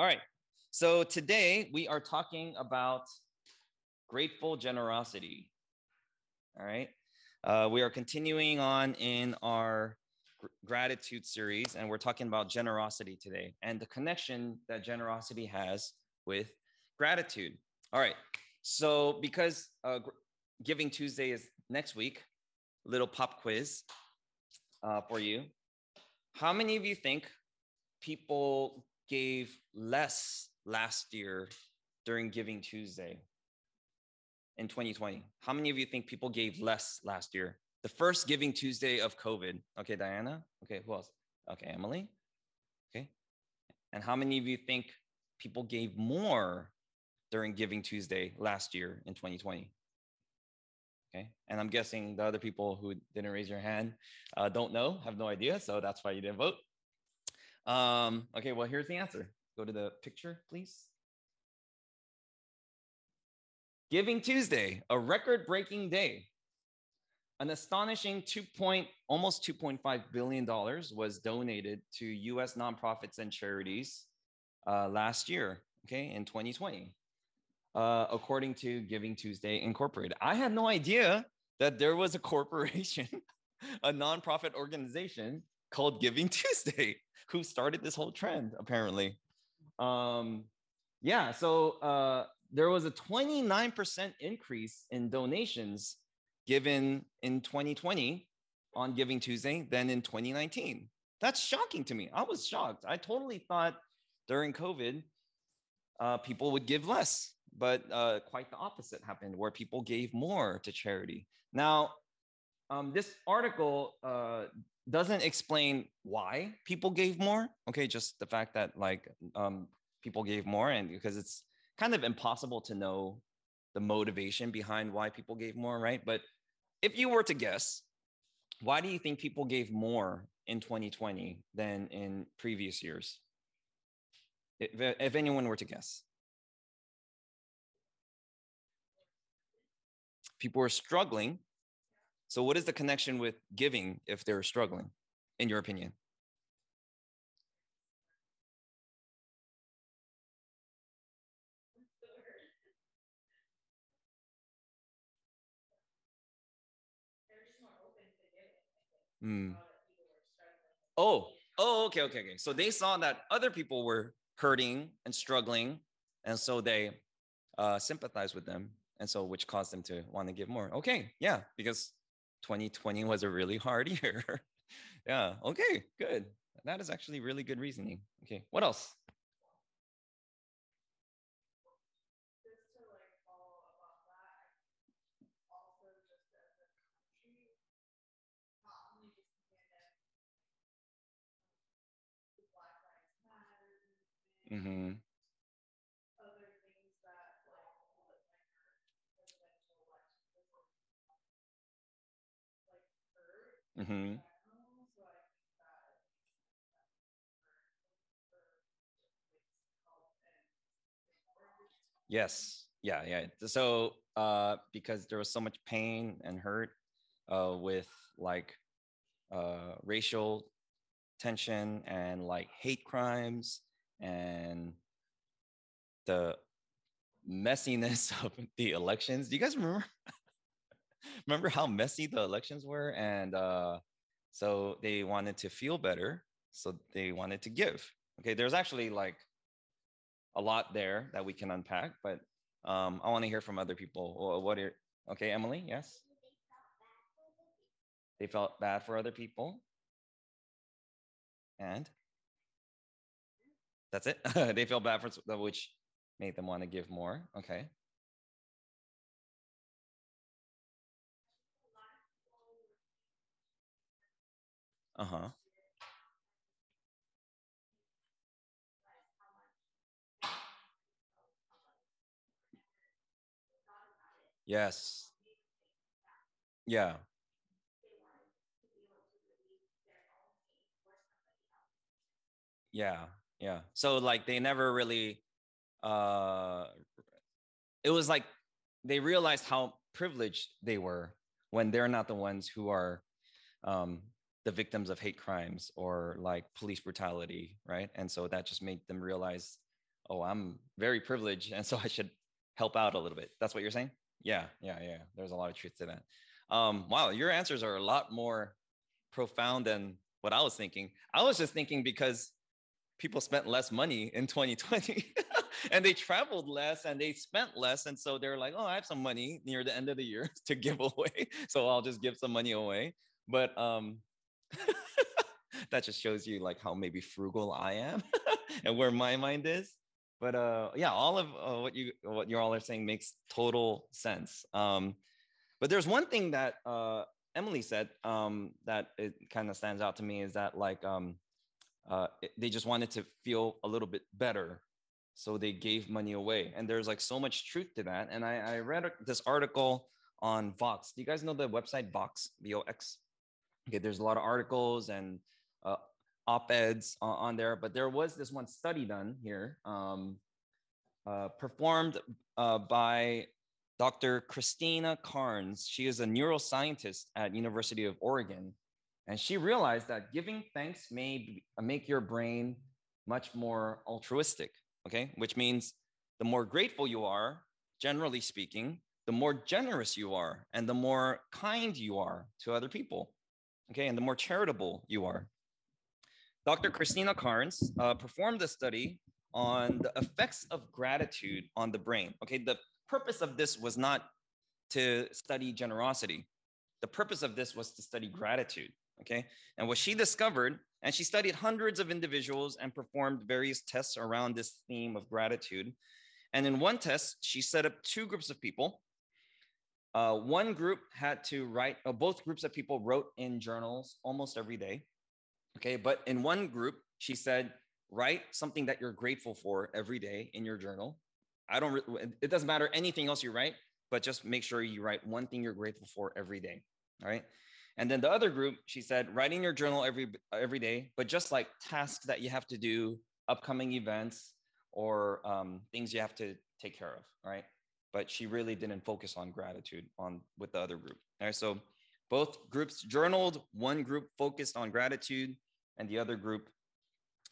All right. So today we are talking about grateful generosity. All right. Uh, we are continuing on in our gr- gratitude series, and we're talking about generosity today and the connection that generosity has with gratitude. All right. So, because uh, Giving Tuesday is next week, little pop quiz uh, for you. How many of you think people gave less last year during Giving Tuesday in 2020? How many of you think people gave less last year? The first Giving Tuesday of COVID. Okay, Diana. Okay, who else? Okay, Emily. Okay. And how many of you think people gave more during Giving Tuesday last year in 2020? Okay. And I'm guessing the other people who didn't raise your hand uh, don't know, have no idea. So that's why you didn't vote. Um, okay, well, here's the answer. Go to the picture, please. Giving Tuesday, a record breaking day. An astonishing 2 point, almost $2.5 billion was donated to US nonprofits and charities uh, last year, okay, in 2020, uh, according to Giving Tuesday Incorporated. I had no idea that there was a corporation, a nonprofit organization called Giving Tuesday, who started this whole trend, apparently. Um, yeah, so uh, there was a 29% increase in donations given in 2020 on Giving Tuesday than in 2019. That's shocking to me. I was shocked. I totally thought during COVID, uh, people would give less, but uh, quite the opposite happened where people gave more to charity. Now, um, this article uh, doesn't explain why people gave more. Okay, just the fact that like um, people gave more, and because it's kind of impossible to know the motivation behind why people gave more, right? But if you were to guess, why do you think people gave more in 2020 than in previous years? If, if anyone were to guess, people are struggling. So, what is the connection with giving if they're struggling, in your opinion? Hmm. Oh, oh, okay, okay, okay. So they saw that other people were hurting and struggling, and so they uh, sympathized with them, and so which caused them to want to give more. Okay, yeah, because 2020 was a really hard year. yeah. Okay, good. That is actually really good reasoning. Okay, what else? just to like follow up on that, also just as a country, not only just the pandemic, the Black Lives Matter movement, Mm-hmm. other things that like like our presidential election was like hurt Mm-hmm. in general, so I think that it makes sense that for for it's help and support. Yes. Yeah. Yeah. So, uh, because there was so much pain and hurt, uh, with like, uh, racial tension and like hate crimes and the messiness of the elections. Do you guys remember? remember how messy the elections were? And uh, so they wanted to feel better, so they wanted to give. Okay, there's actually like a lot there that we can unpack, but um, I want to hear from other people. Wha- What are okay, Emily? Yes, they felt bad for other people, and that's it. they felt bad for which made them want to give more. Okay. Uh huh. Yes. Yeah. Yeah. Yeah. So like they never really uh it was like they realized how privileged they were when they're not the ones who are um the victims of hate crimes or like police brutality, right? And so that just made them realize oh, I'm very privileged, and so I should help out a little bit. That's what you're saying? Yeah, yeah, yeah. There's a lot of truth to that. Um, wow, your answers are a lot more profound than what I was thinking. I was just thinking because people spent less money in 2020 and they traveled less and they spent less. And so they're like, oh, I have some money near the end of the year to give away. So I'll just give some money away. But um, that just shows you like how maybe frugal I am and where my mind is. But uh, yeah, all of uh, what you what you all are saying makes total sense. Um, but there's one thing that uh, Emily said um, that it kind of stands out to me is that like um, uh, it, they just wanted to feel a little bit better, so they gave money away, and there's like so much truth to that. And I, I read this article on Vox. Do you guys know the website Vox? V O X. Okay, there's a lot of articles and uh, op-eds on, on, there, but there was this one study done here, um, uh, performed uh, by Dr. Christina Karns. She is a neuroscientist at University of Oregon, and she realized that giving thanks may make your brain much more altruistic, okay? Which means the more grateful you are, generally speaking, the more generous you are and the more kind you are to other people, okay? And the more charitable you are. Dr. Christina Karns uh, performed a study on the effects of gratitude on the brain. Okay, the purpose of this was not to study generosity. The purpose of this was to study gratitude. Okay. And what she discovered, and she studied hundreds of individuals and performed various tests around this theme of gratitude. And in one test, she set up two groups of people. Uh, one group had to write, uh, both groups of people wrote in journals almost every day. Okay. But in one group, she said, write something that you're grateful for every day in your journal. I don't, it doesn't matter anything else you write, but just make sure you write one thing you're grateful for every day. All right. And then the other group, she said, writing your journal every every day, but just like tasks that you have to do, upcoming events, or um, things you have to take care of. All right. But she really didn't focus on gratitude on with the other group. All right. So both groups journaled. One group focused on gratitude, and the other group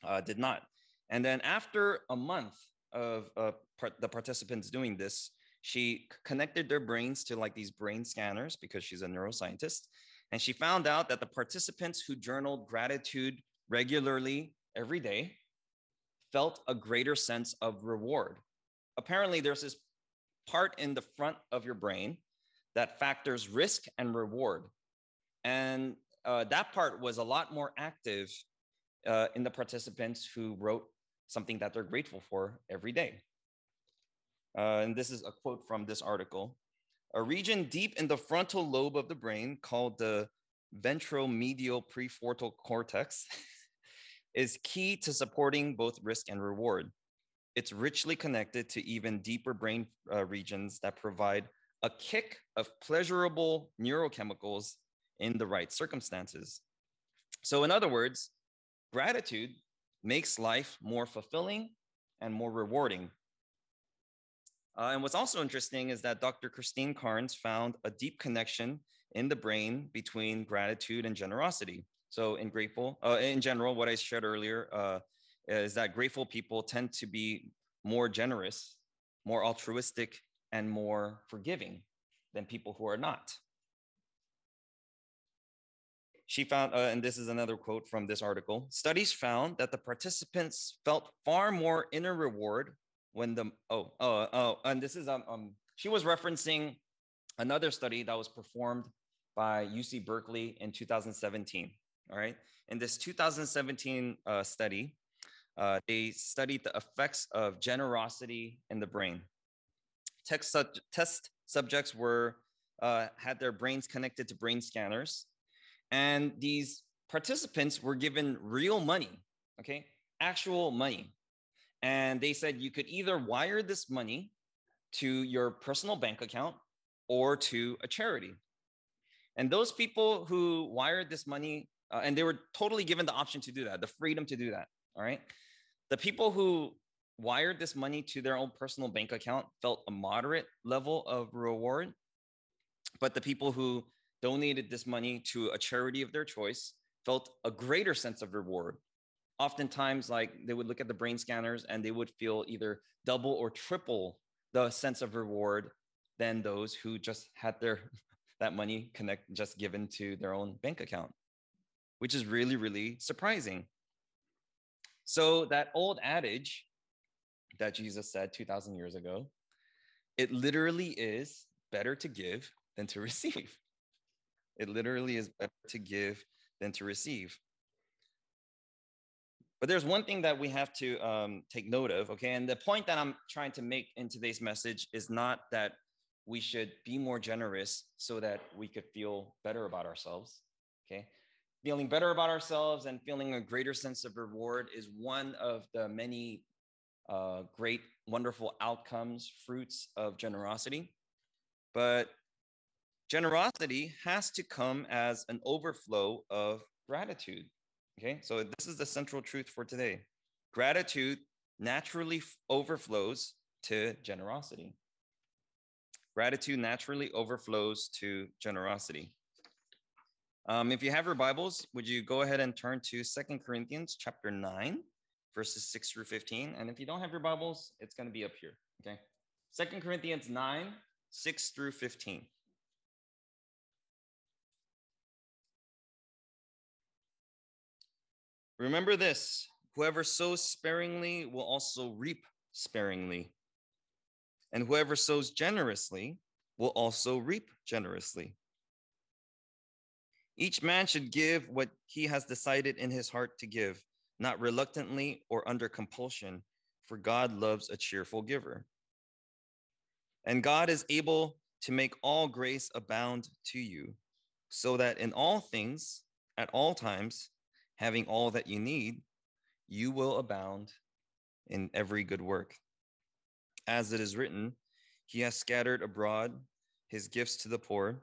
uh, did not. And then after a month of uh, part, the participants doing this, she connected their brains to like these brain scanners because she's a neuroscientist. And she found out that the participants who journaled gratitude regularly every day felt a greater sense of reward. Apparently, there's this part in the front of your brain that factors risk and reward. And uh, that part was a lot more active uh, in the participants who wrote something that they're grateful for every day. Uh, and this is a quote from this article. A region deep in the frontal lobe of the brain called the ventromedial prefrontal cortex is key to supporting both risk and reward. It's richly connected to even deeper brain uh, regions that provide a kick of pleasurable neurochemicals in the right circumstances. So, in other words, Gratitude makes life more fulfilling and more rewarding. Uh, and what's also interesting is that Dr. Christine Karns found a deep connection in the brain between gratitude and generosity. So, in grateful, uh, in general, what I shared earlier uh, is that grateful people tend to be more generous, more altruistic, and more forgiving than people who are not. She found, uh, and this is another quote from this article studies found that the participants felt far more inner reward when the, oh, oh, oh, and this is, um, um, she was referencing another study that was performed by UC Berkeley in 2017. All right. In this 2017 uh, study, uh, they studied the effects of generosity in the brain. Text su- test subjects were uh, had their brains connected to brain scanners and these participants were given real money, okay, actual money. And they said you could either wire this money to your personal bank account or to a charity. And those people who wired this money, uh, and they were totally given the option to do that, the freedom to do that. All right. The people who wired this money to their own personal bank account felt a moderate level of reward. But the people who donated this money to a charity of their choice felt a greater sense of reward. oftentimes like they would look at the brain scanners and they would feel either double or triple the sense of reward than those who just had their that money connect just given to their own bank account which is really really surprising so that old adage that jesus said 2000 years ago it literally is better to give than to receive it literally is better to give than to receive but there's one thing that we have to um, take note of, okay? And the point that I'm trying to make in today's message is not that we should be more generous so that we could feel better about ourselves, okay? Feeling better about ourselves and feeling a greater sense of reward is one of the many uh, great, wonderful outcomes, fruits of generosity. But generosity has to come as an overflow of gratitude. Okay, so this is the central truth for today. Gratitude naturally overflows to generosity. Gratitude naturally overflows to generosity. Um, if you have your Bibles, would you go ahead and turn to Second Corinthians chapter 9, verses 6 through 15? And if you don't have your Bibles, it's going to be up here. Okay. Second Corinthians 9, 6 through 15. Remember this whoever sows sparingly will also reap sparingly, and whoever sows generously will also reap generously. Each man should give what he has decided in his heart to give, not reluctantly or under compulsion, for God loves a cheerful giver. And God is able to make all grace abound to you, so that in all things, at all times, having all that you need, you will abound in every good work. As it is written, He has scattered abroad His gifts to the poor,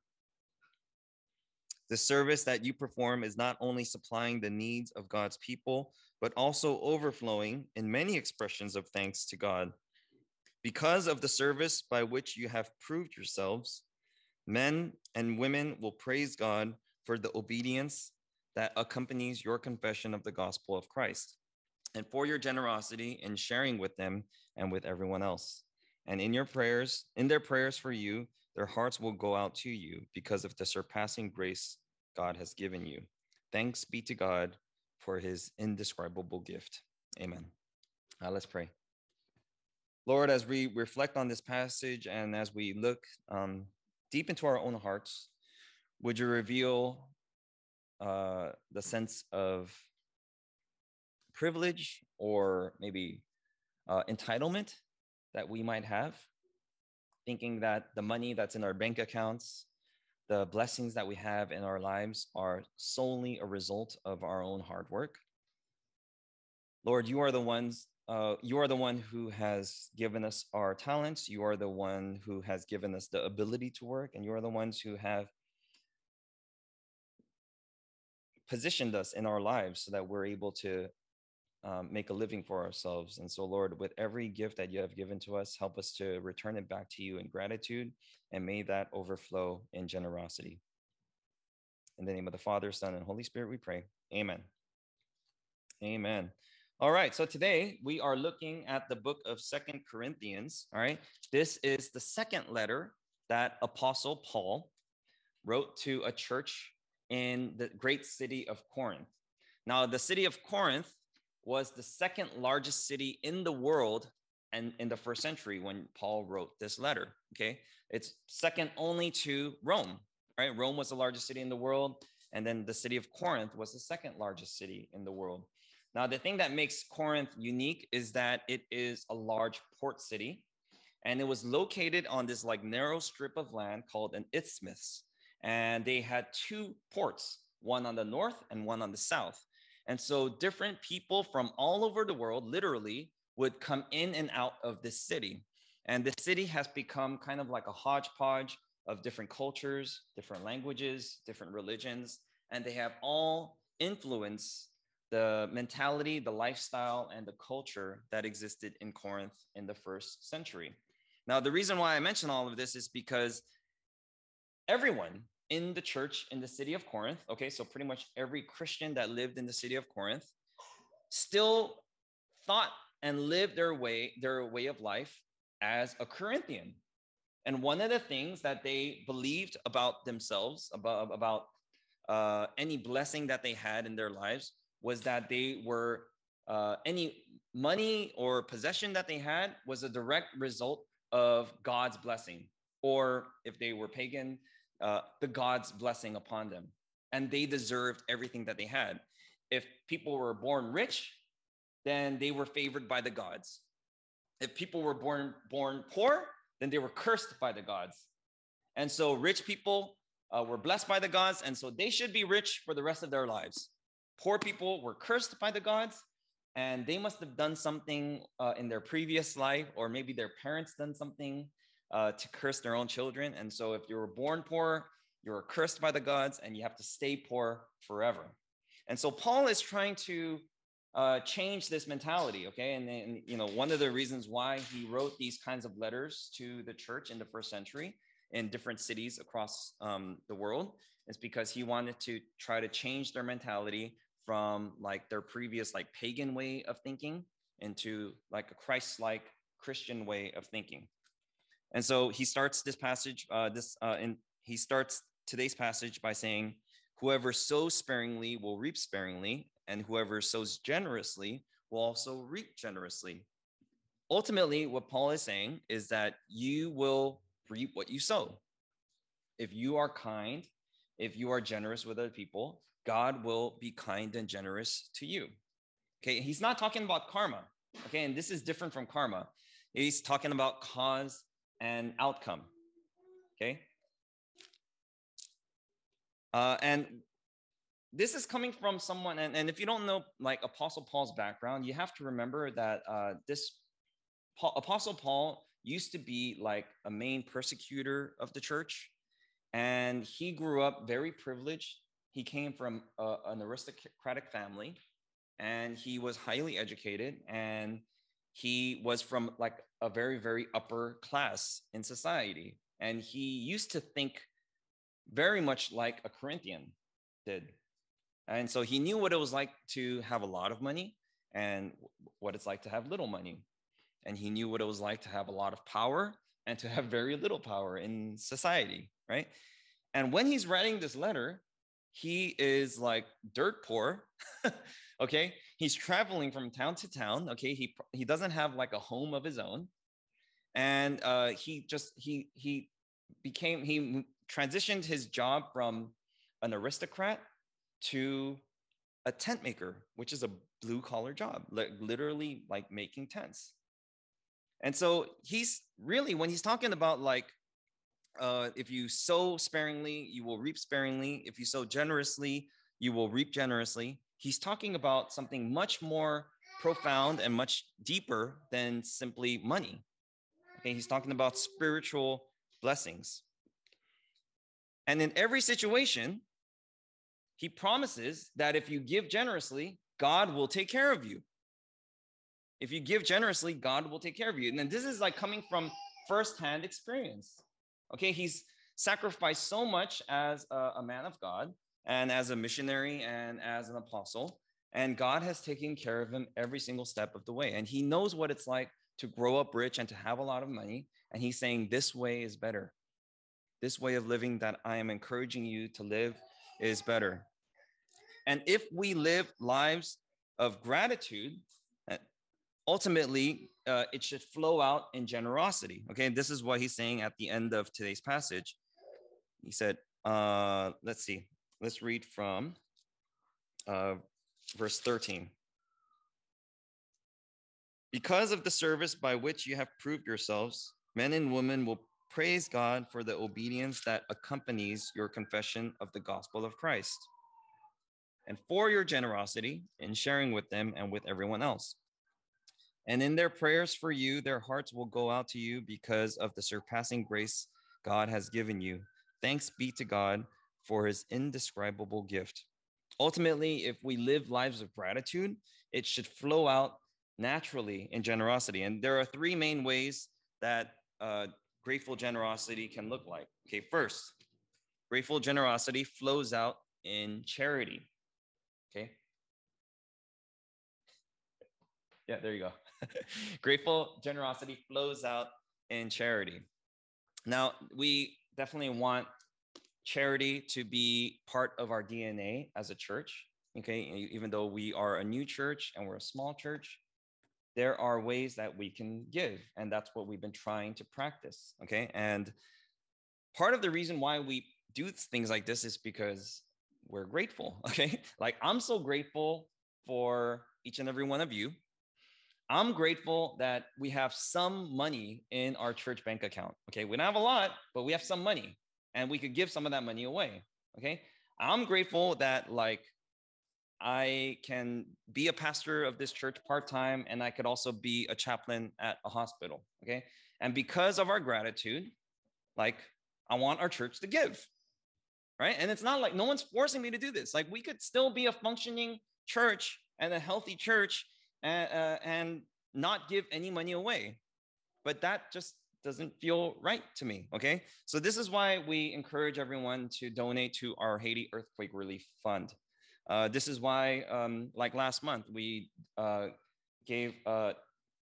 The service that you perform is not only supplying the needs of God's people, but also overflowing in many expressions of thanks to God. Because of the service by which you have proved yourselves, men and women will praise God for the obedience that accompanies your confession of the gospel of Christ, and for your generosity in sharing with them and with everyone else. And in your prayers, in their prayers for you, their hearts will go out to you because of the surpassing grace God has given you. Thanks be to God for his indescribable gift. Amen. Now let's pray. Lord, as we reflect on this passage and as we look um, deep into our own hearts, would you reveal uh, the sense of privilege or maybe uh, entitlement that we might have, thinking that the money that's in our bank accounts, the blessings that we have in our lives are solely a result of our own hard work. Lord, you are the ones. Uh, you are the one who has given us our talents. You are the one who has given us the ability to work, and you are the ones who have positioned us in our lives so that we're able to um, make a living for ourselves. And so, Lord, with every gift that you have given to us, help us to return it back to you in gratitude and may that overflow in generosity. In the name of the Father, Son, and Holy Spirit, we pray. Amen. Amen. All right, so today we are looking at the book of Second Corinthians. All right, this is the second letter that Apostle Paul wrote to a church in the great city of Corinth. Now, the city of Corinth was the second largest city in the world and in the first century when Paul wrote this letter. Okay. It's second only to Rome, right? Rome was the largest city in the world. And then the city of Corinth was the second largest city in the world. Now, the thing that makes Corinth unique is that it is a large port city and it was located on this like narrow strip of land called an isthmus and they had two ports, one on the north and one on the south. And so different people from all over the world literally would come in and out of this city. And the city has become kind of like a hodgepodge of different cultures, different languages, different religions, and they have all influenced the mentality, the lifestyle, and the culture that existed in Corinth in the first century. Now, the reason why I mention all of this is because everyone in the church in the city of Corinth, okay, so pretty much every Christian that lived in the city of Corinth still thought and lived their way, their way of life as a Corinthian. And one of the things that they believed about themselves, about, about uh, any blessing that they had in their lives, was that they were uh, any money or possession that they had was a direct result of God's blessing, or if they were pagan, uh, the God's blessing upon them. And they deserved everything that they had. If people were born rich, then they were favored by the gods. If people were born born poor, then they were cursed by the gods. And so rich people uh, were blessed by the gods, and so they should be rich for the rest of their lives. Poor people were cursed by the gods, and they must have done something uh, in their previous life, or maybe their parents done something uh, to curse their own children. And so if you were born poor, you were cursed by the gods, and you have to stay poor forever. And so Paul is trying to uh, change this mentality, okay? And, and you know, one of the reasons why he wrote these kinds of letters to the church in the first century in different cities across um, the world is because he wanted to try to change their mentality from like their previous like pagan way of thinking into like a Christ-like Christian way of thinking. And so he starts this passage, uh, this uh, and he starts today's passage by saying, "Whoever sows sparingly will reap sparingly, and whoever sows generously will also reap generously. Ultimately, what Paul is saying is that you will reap what you sow. If you are kind, if you are generous with other people, God will be kind and generous to you. Okay, he's not talking about karma. Okay, and this is different from karma. He's talking about cause and outcome. Okay. Uh, and this is coming from someone, and, and if you don't know like Apostle Paul's background, you have to remember that uh, this Paul, Apostle Paul used to be like a main persecutor of the church, and he grew up very privileged. He came from a, an aristocratic family, and he was highly educated, and he was from like a very very upper class in society, and he used to think very much like a Corinthian did and so he knew what it was like to have a lot of money and what it's like to have little money. And he knew what it was like to have a lot of power and to have very little power in society, right? And when he's writing this letter, he is like dirt poor. okay. He's traveling from town to town. Okay. He, he doesn't have like a home of his own. And uh, he just, he, he became, he transitioned his job from an aristocrat to a tent maker, which is a blue collar job, like literally like making tents. And so he's really, when he's talking about like, uh, if you sow sparingly, you will reap sparingly. If you sow generously, you will reap generously. He's talking about something much more profound and much deeper than simply money. Okay, he's talking about spiritual blessings. And in every situation, he promises that if you give generously, God will take care of you. If you give generously, God will take care of you. And then this is like coming from firsthand experience. Okay, he's sacrificed so much as a, a man of God and as a missionary and as an apostle. And God has taken care of him every single step of the way. And he knows what it's like to grow up rich and to have a lot of money. And he's saying, This way is better. This way of living that I am encouraging you to live is better. And if we live lives of gratitude, ultimately uh, it should flow out in generosity. Okay, this is what he's saying at the end of today's passage. He said, uh, let's see, let's read from uh, verse 13. Because of the service by which you have proved yourselves, men and women will praise God for the obedience that accompanies your confession of the gospel of Christ and for your generosity in sharing with them and with everyone else. And in their prayers for you, their hearts will go out to you because of the surpassing grace God has given you. Thanks be to God for his indescribable gift. Ultimately, if we live lives of gratitude, it should flow out naturally in generosity. And there are three main ways that uh, grateful generosity can look like. Okay, first, grateful generosity flows out in charity. Okay. Yeah, there you go. grateful generosity flows out in charity. Now, we definitely want charity to be part of our DNA as a church. Okay, even though we are a new church and we're a small church, there are ways that we can give, and that's what we've been trying to practice. Okay, and part of the reason why we do things like this is because we're grateful. Okay, like I'm so grateful for each and every one of you. I'm grateful that we have some money in our church bank account. Okay, we don't have a lot, but we have some money and we could give some of that money away. Okay. I'm grateful that like I can be a pastor of this church part time and I could also be a chaplain at a hospital. Okay. And because of our gratitude, like I want our church to give. Right. And it's not like no one's forcing me to do this. Like we could still be a functioning church and a healthy church and, uh, and not give any money away. But that just doesn't feel right to me. Okay. So this is why we encourage everyone to donate to our Haiti Earthquake Relief Fund. Uh, this is why, um, like last month, we uh, gave a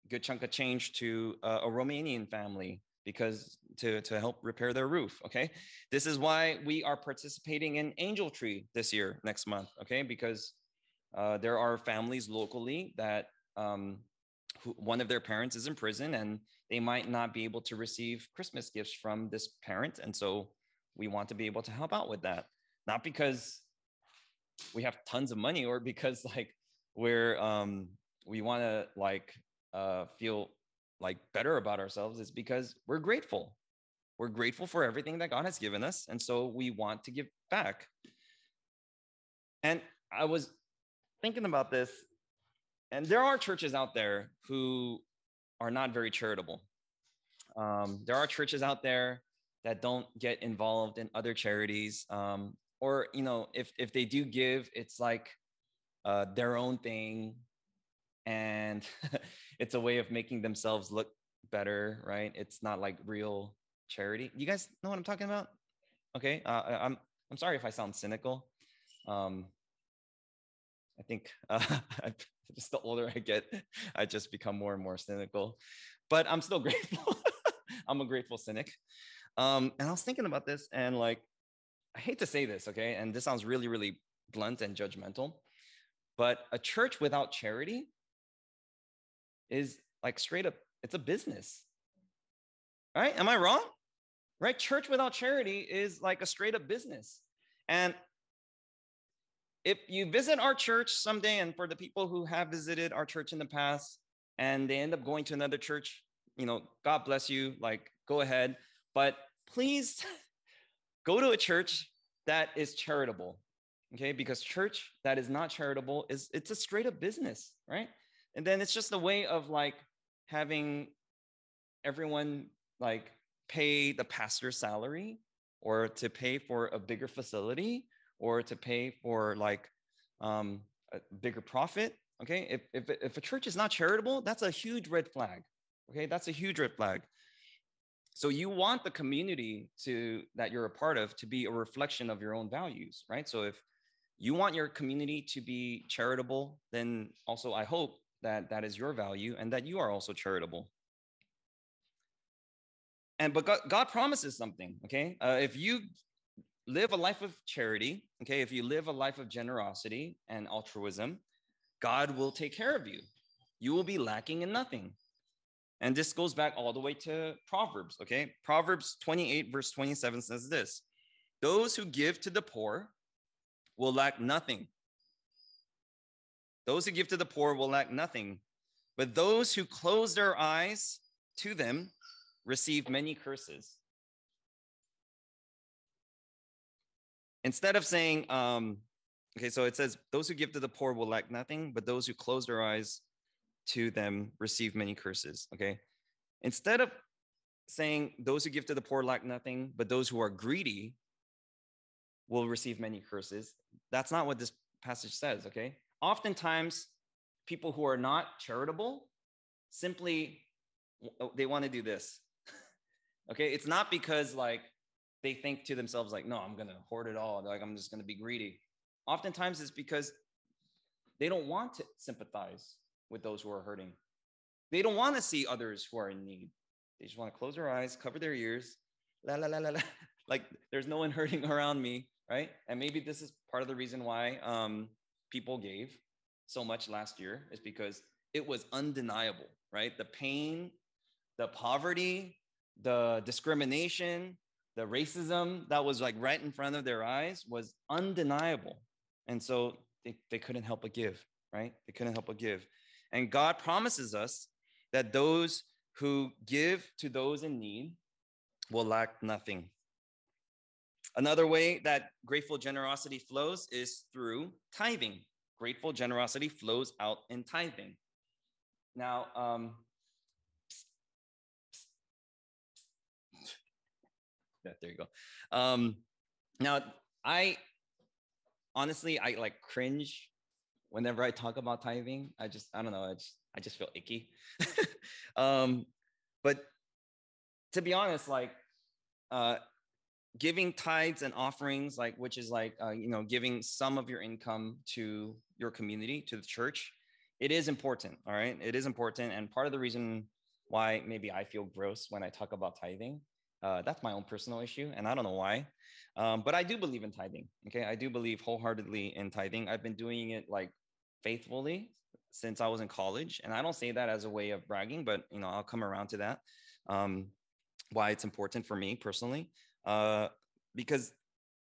good chunk of change to uh, a Romanian family because to, to help repair their roof. Okay. This is why we are participating in Angel Tree this year, next month. Okay. Because uh, there are families locally that um, who, one of their parents is in prison and they might not be able to receive Christmas gifts from this parent. And so we want to be able to help out with that. Not because we have tons of money or because like we're um we want to like uh feel like better about ourselves is because we're grateful. We're grateful for everything that God has given us. And so we want to give back. And I was thinking about this, and there are churches out there who are not very charitable. Um, there are churches out there that don't get involved in other charities, um, or you know, if if they do give, it's like uh, their own thing, and it's a way of making themselves look better, right? It's not like real charity. You guys know what I'm talking about? Okay, uh, I'm I'm sorry if I sound cynical. Um, I think uh, just the older I get, I just become more and more cynical. But I'm still grateful. I'm a grateful cynic. Um, and I was thinking about this, and like, I hate to say this, okay, and this sounds really, really blunt and judgmental, but a church without charity is like straight up, it's a business. Right? Am I wrong? Right? Church without charity is like a straight up business. And if you visit our church someday, and for the people who have visited our church in the past and they end up going to another church, you know, God bless you, like go ahead. But please go to a church that is charitable. Okay, because church that is not charitable is it's a straight up business, right? And then it's just a way of like having everyone like pay the pastor's salary or to pay for a bigger facility or to pay for like um, a bigger profit. Okay, if, if, if a church is not charitable, that's a huge red flag. Okay, that's a huge red flag. So you want the community to that you're a part of to be a reflection of your own values, right? So if you want your community to be charitable, then also I hope that that is your value and that you are also charitable. And but God, God promises something. Okay, uh, if you live a life of charity, okay, if you live a life of generosity and altruism, God will take care of you. You will be lacking in nothing. And this goes back all the way to Proverbs, okay? Proverbs 28, verse 27 says this Those who give to the poor will lack nothing. Those who give to the poor will lack nothing, but those who close their eyes to them receive many curses. Instead of saying, um, okay, so it says, those who give to the poor will lack nothing, but those who close their eyes to them receive many curses. Okay. Instead of saying those who give to the poor lack nothing, but those who are greedy will receive many curses, that's not what this passage says. Okay. Oftentimes, people who are not charitable simply they want to do this. okay. It's not because like they think to themselves, like, no, I'm going to hoard it all. Like, I'm just going to be greedy. Oftentimes, it's because they don't want to sympathize with those who are hurting. They don't want to see others who are in need. They just want to close their eyes, cover their ears, la la la la la. Like there's no one hurting around me, right? And maybe this is part of the reason why um, people gave so much last year is because it was undeniable, right? The pain, the poverty, the discrimination, the racism that was like right in front of their eyes was undeniable. And so they, they couldn't help but give, right? They couldn't help but give. And God promises us that those who give to those in need will lack nothing. Another way that grateful generosity flows is through tithing. Grateful generosity flows out in tithing. Now, um, there you go. Um, now, I honestly, I like cringe whenever I talk about tithing. I just, I don't know, I just, I just feel icky. um, but to be honest, like, uh, giving tithes and offerings, like, which is like, uh, you know, giving some of your income to your community, to the church, it is important. All right. It is important. And part of the reason why maybe I feel gross when I talk about tithing uh, that's my own personal issue, and I don't know why. Um, but I do believe in tithing. Okay, I do believe wholeheartedly in tithing. I've been doing it like faithfully since I was in college, and I don't say that as a way of bragging, but you know I'll come around to that. Um, why it's important for me personally, uh, because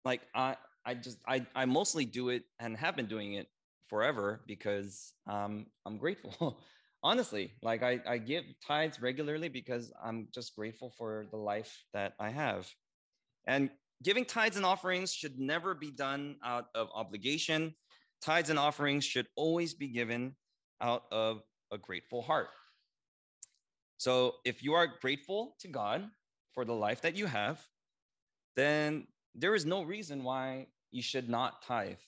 like I I just I I mostly do it and have been doing it forever because um, I'm grateful. honestly like I, I give tithes regularly because i'm just grateful for the life that i have. And giving tithes and offerings should never be done out of obligation. Tithes and offerings should always be given out of a grateful heart. So if you are grateful to god for the life that you have then there is no reason why you should not tithe.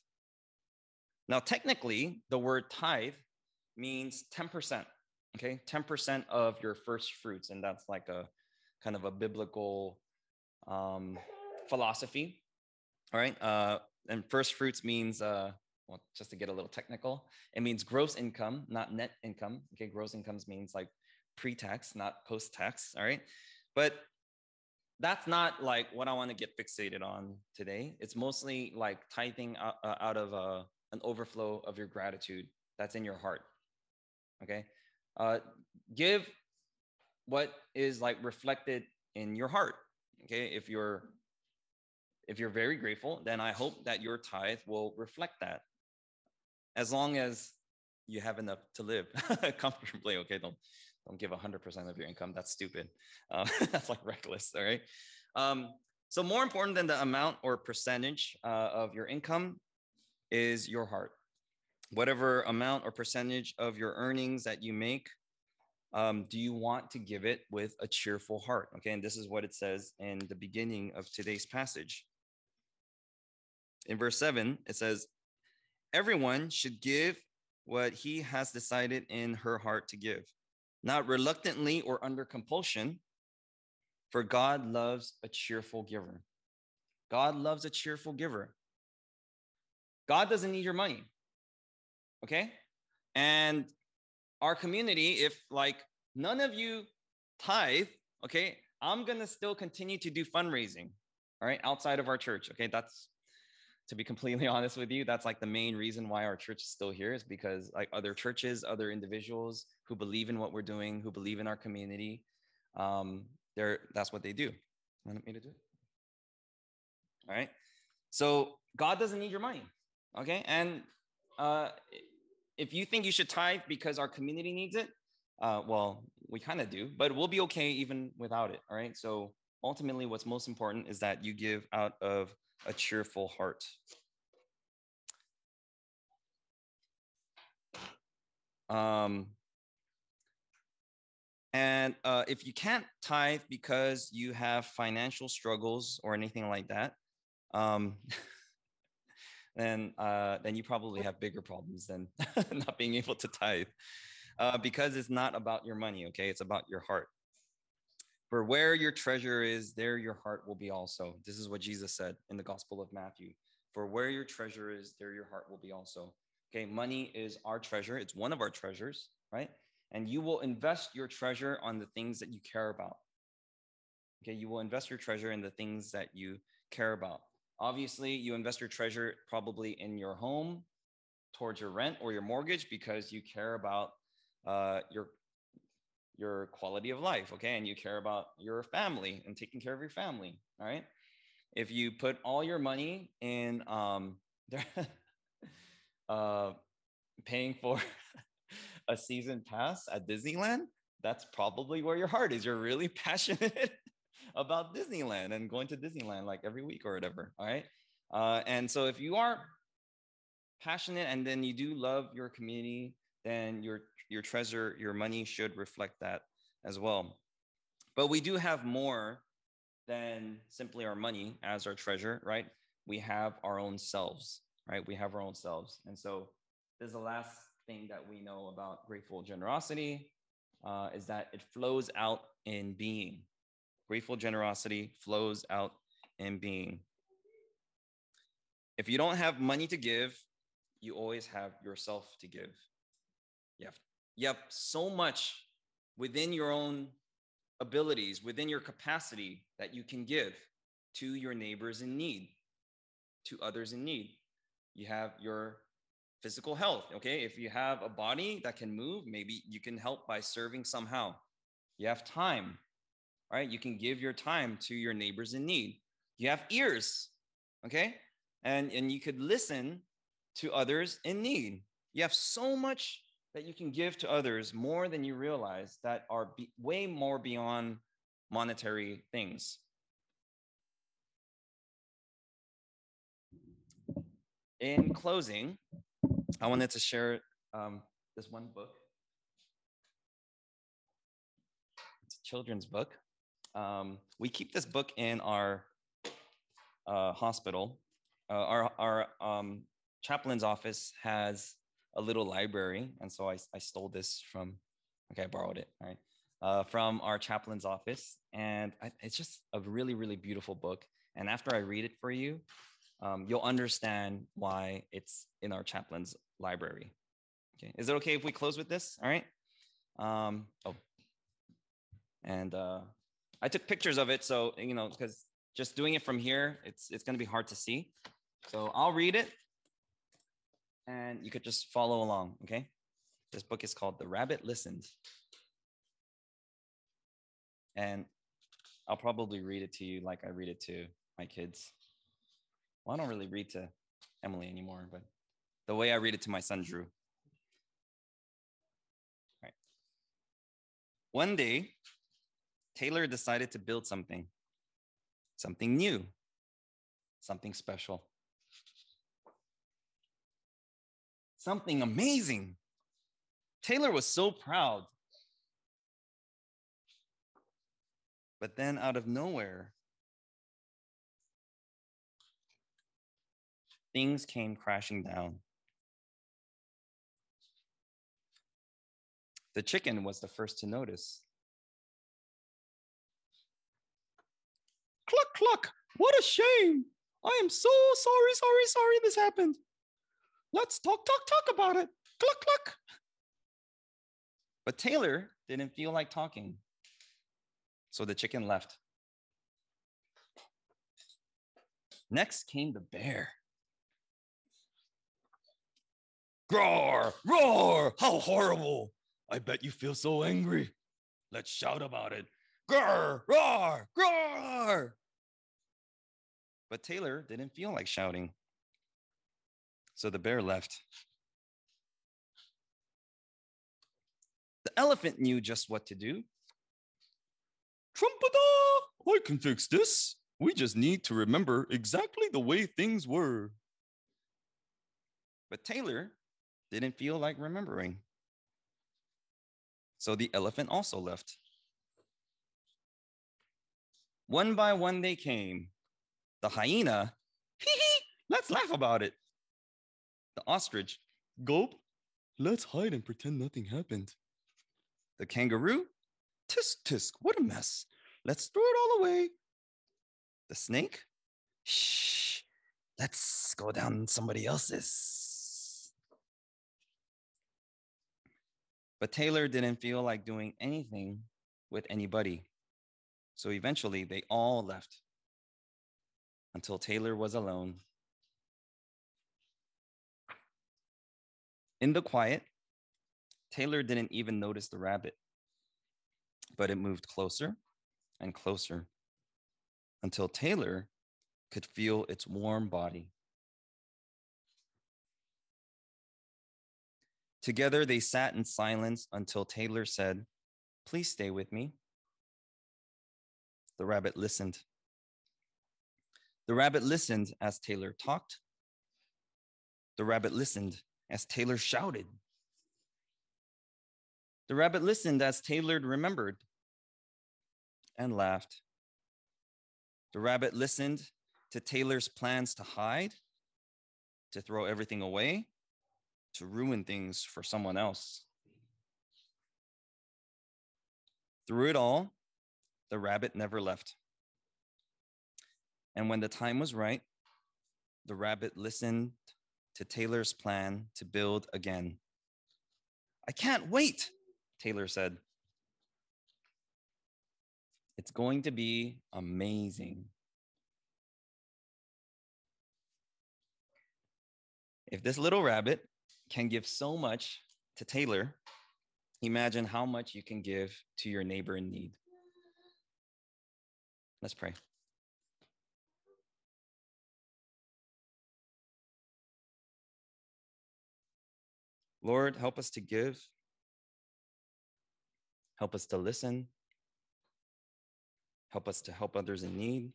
Now technically the word tithe means 10%. Okay, 10% of your first fruits. And that's like a kind of a biblical um, philosophy. All right. Uh, and first fruits means, uh, well, just to get a little technical, it means gross income, not net income. Okay, gross incomes means like pre tax, not post tax. All right. But that's not like what I want to get fixated on today. It's mostly like tithing out, uh, out of uh, an overflow of your gratitude that's in your heart okay? Uh, give what is like reflected in your heart okay? If you're if you're very grateful then i hope that your tithe will reflect that. As long as you have enough to live comfortably okay? Don't don't give 100% of your income. That's stupid. Uh, that's like reckless all right? Um, so more important than the amount or percentage uh, of your income is your heart whatever amount or percentage of your earnings that you make, um, do you want to give it with a cheerful heart? Okay, and this is what it says in the beginning of today's passage. In verse 7, it says, Everyone should give what he has decided in her heart to give, not reluctantly or under compulsion, for God loves a cheerful giver. God loves a cheerful giver. God doesn't need your money okay? And our community if like none of you tithe okay i'm gonna still continue to do fundraising all right outside of our church okay? That's to be completely honest with you that's like the main reason why our church is still here is because like other churches other individuals who believe in what we're doing who believe in our community um they're that's what they do. Want me to do it? All right? So god doesn't need your money okay? And uh if you think you should tithe because our community needs it, uh, well, we kind of do, but we'll be okay even without it. All right. So ultimately, what's most important is that you give out of a cheerful heart. Um, And uh, if you can't tithe because you have financial struggles or anything like that, um, then uh, then you probably have bigger problems than not being able to tithe, uh, because it's not about your money. Okay, it's about your heart. For where your treasure is, there your heart will be also. This is what Jesus said in the Gospel of Matthew. For where your treasure is, there your heart will be also. Okay, money is our treasure. It's one of our treasures, right? And you will invest your treasure on the things that you care about. Okay, you will invest your treasure in the things that you care about. Obviously, you invest your treasure probably in your home, towards your rent or your mortgage because you care about uh, your your quality of life, okay? And you care about your family and taking care of your family, all right? If you put all your money in um, uh, paying for a season pass at Disneyland, that's probably where your heart is. You're really passionate about Disneyland and going to Disneyland like every week or whatever, all right? Uh, and so if you are passionate and then you do love your community, then your your treasure, your money should reflect that as well. But we do have more than simply our money as our treasure, right? We have our own selves, right? We have our own selves. And so this is the last thing that we know about grateful generosity uh, is that it flows out in being. Grateful generosity flows out in being. If you don't have money to give, you always have yourself to give. You have you have so much within your own abilities, within your capacity that you can give to your neighbors in need, to others in need. You have your physical health. Okay. If you have a body that can move, maybe you can help by serving somehow. You have time, right? You can give your time to your neighbors in need. You have ears. Okay. And, and you could listen to others in need. You have so much that you can give to others more than you realize that are be- way more beyond monetary things. In closing, I wanted to share um, this one book. It's a children's book. Um, we keep this book in our uh, hospital. Uh, our our um, chaplain's office has a little library. And so I, I stole this from, okay, I borrowed it, all right, uh, from our chaplain's office. And I, it's just a really, really beautiful book. And after I read it for you, um, you'll understand why it's in our chaplain's library. Okay, is it okay if we close with this? All right. Um, oh, and uh, I took pictures of it, so you know, because just doing it from here, it's it's going to be hard to see. So I'll read it, and you could just follow along, okay? This book is called The Rabbit Listened. And I'll probably read it to you like I read it to my kids. Well, I don't really read to Emily anymore, but the way I read it to my son, Drew. Right. One day, Taylor decided to build something, something new, something special. something amazing. Taylor was so proud. But then out of nowhere, things came crashing down. The chicken was the first to notice. Cluck, cluck. What a shame. I am so sorry, sorry, sorry this happened. Let's talk, talk, talk about it. Cluck, cluck. But Taylor didn't feel like talking. So the chicken left. Next came the bear. Roar, roar, how horrible. I bet you feel so angry. Let's shout about it. Grr, roar. But Taylor didn't feel like shouting. So the bear left. The elephant knew just what to do. Trumpada! I can fix this. We just need to remember exactly the way things were. But Taylor didn't feel like remembering. So the elephant also left. One by one they came. The hyena, hee hee, let's laugh about it. The ostrich, gulp, let's hide and pretend nothing happened. The kangaroo, tisk tisk, what a mess. Let's throw it all away. The snake, shh, let's go down somebody else's. But Taylor didn't feel like doing anything with anybody. So eventually they all left until Taylor was alone. In the quiet, Taylor didn't even notice the rabbit, but it moved closer and closer until Taylor could feel its warm body. Together, they sat in silence until Taylor said, Please stay with me. The rabbit listened. The rabbit listened as Taylor talked. The rabbit listened as Taylor shouted. The rabbit listened as Taylor remembered and laughed. The rabbit listened to Taylor's plans to hide, to throw everything away, to ruin things for someone else. Through it all, the rabbit never left. And when the time was right, the rabbit listened to Taylor's plan to build again. I can't wait, Taylor said. It's going to be amazing. If this little rabbit can give so much to Taylor, imagine how much you can give to your neighbor in need. Let's pray. Lord, help us to give. Help us to listen. Help us to help others in need.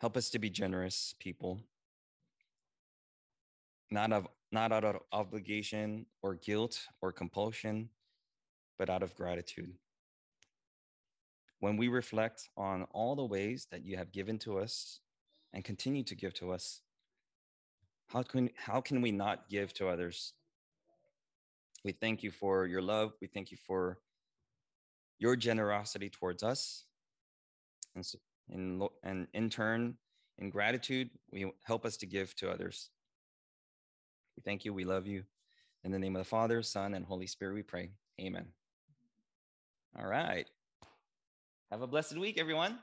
Help us to be generous people, not, of, not out of obligation or guilt or compulsion, but out of gratitude when we reflect on all the ways that you have given to us and continue to give to us, how can, how can we not give to others? We thank you for your love. We thank you for your generosity towards us. And, so, in, and in turn, in gratitude, we help us to give to others. We thank you. We love you. In the name of the Father, Son, and Holy Spirit, we pray. Amen. All right. Have a blessed week, everyone.